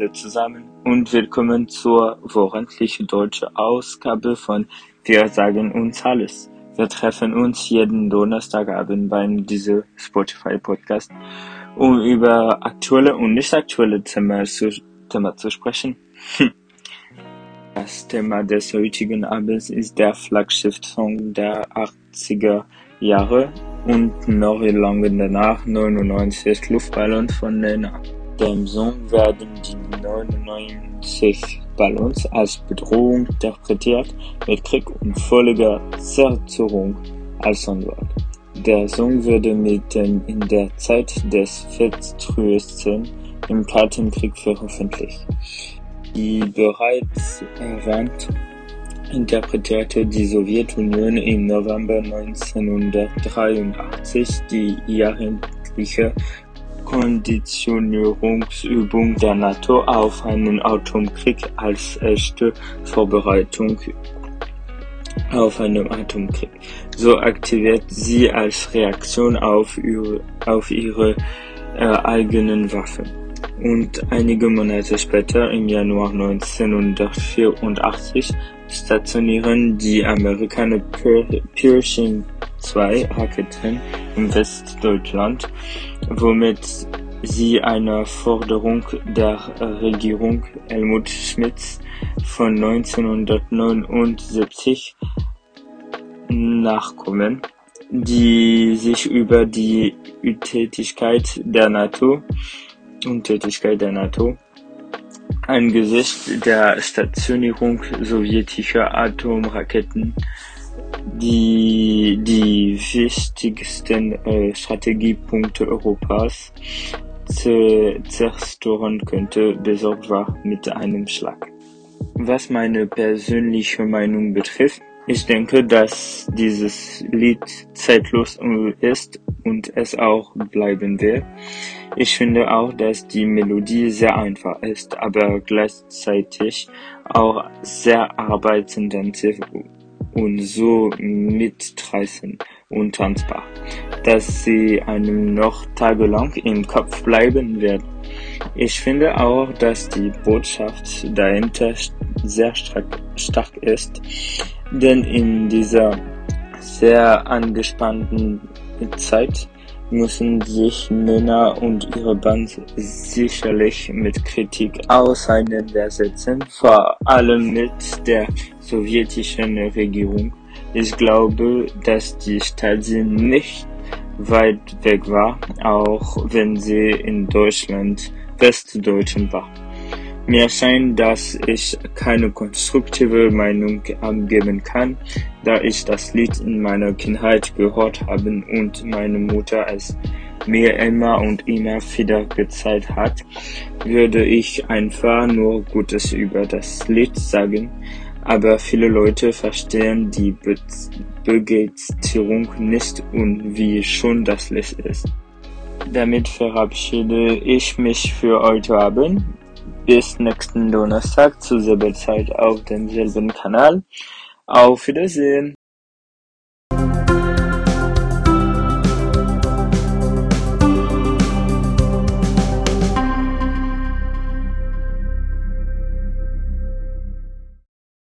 Alle zusammen und willkommen zur wöchentlichen deutschen Ausgabe von Wir sagen uns alles. Wir treffen uns jeden Donnerstagabend beim diese Spotify Podcast, um über aktuelle und nicht aktuelle Themen zu, Thema zu sprechen. Das Thema des heutigen Abends ist der Flaggschiff-Song der 80er Jahre und noch lange danach 99 Luftballons von Nena dem Song werden die 99 Ballons als Bedrohung interpretiert, mit Krieg und völliger Zerstörung als Antwort. Der Song wurde mitten in der Zeit des Vertrösten im Kalten Krieg veröffentlicht. Wie bereits erwähnt, interpretierte die Sowjetunion im November 1983 die jahrentliche Konditionierungsübung der NATO auf einen Atomkrieg als erste Vorbereitung auf einen Atomkrieg. So aktiviert sie als Reaktion auf ihre, auf ihre äh, eigenen Waffen. Und einige Monate später, im Januar 1984, stationieren die Amerikaner Pershing 2 Raketen im Westdeutschland, womit sie einer Forderung der Regierung Helmut Schmidts von 1979 nachkommen, die sich über die Untätigkeit der NATO Untätigkeit der NATO angesichts der Stationierung sowjetischer Atomraketen die die wichtigsten äh, Strategiepunkte Europas zerstören könnte, besorgt war mit einem Schlag. Was meine persönliche Meinung betrifft, ich denke, dass dieses Lied zeitlos ist und es auch bleiben wird. Ich finde auch, dass die Melodie sehr einfach ist, aber gleichzeitig auch sehr arbeitsintensiv und so mitreißend und tanzbar, dass sie einem noch tagelang im Kopf bleiben wird. Ich finde auch, dass die Botschaft dahinter sehr stark ist, denn in dieser sehr angespannten Zeit müssen sich Männer und ihre Band sicherlich mit Kritik auseinandersetzen, vor allem mit der sowjetischen Regierung. Ich glaube, dass die Stasi nicht weit weg war, auch wenn sie in Deutschland Westdeutschland war. Mir scheint, dass ich keine konstruktive Meinung abgeben kann, da ich das Lied in meiner Kindheit gehört habe und meine Mutter es mir immer und immer wieder gezeigt hat, würde ich einfach nur Gutes über das Lied sagen, aber viele Leute verstehen die Be Begeisterung nicht und wie schon das Lied ist. Damit verabschiede ich mich für heute Abend. Bis nächsten Donnerstag zur selben Zeit auf demselben Kanal. Auf Wiedersehen!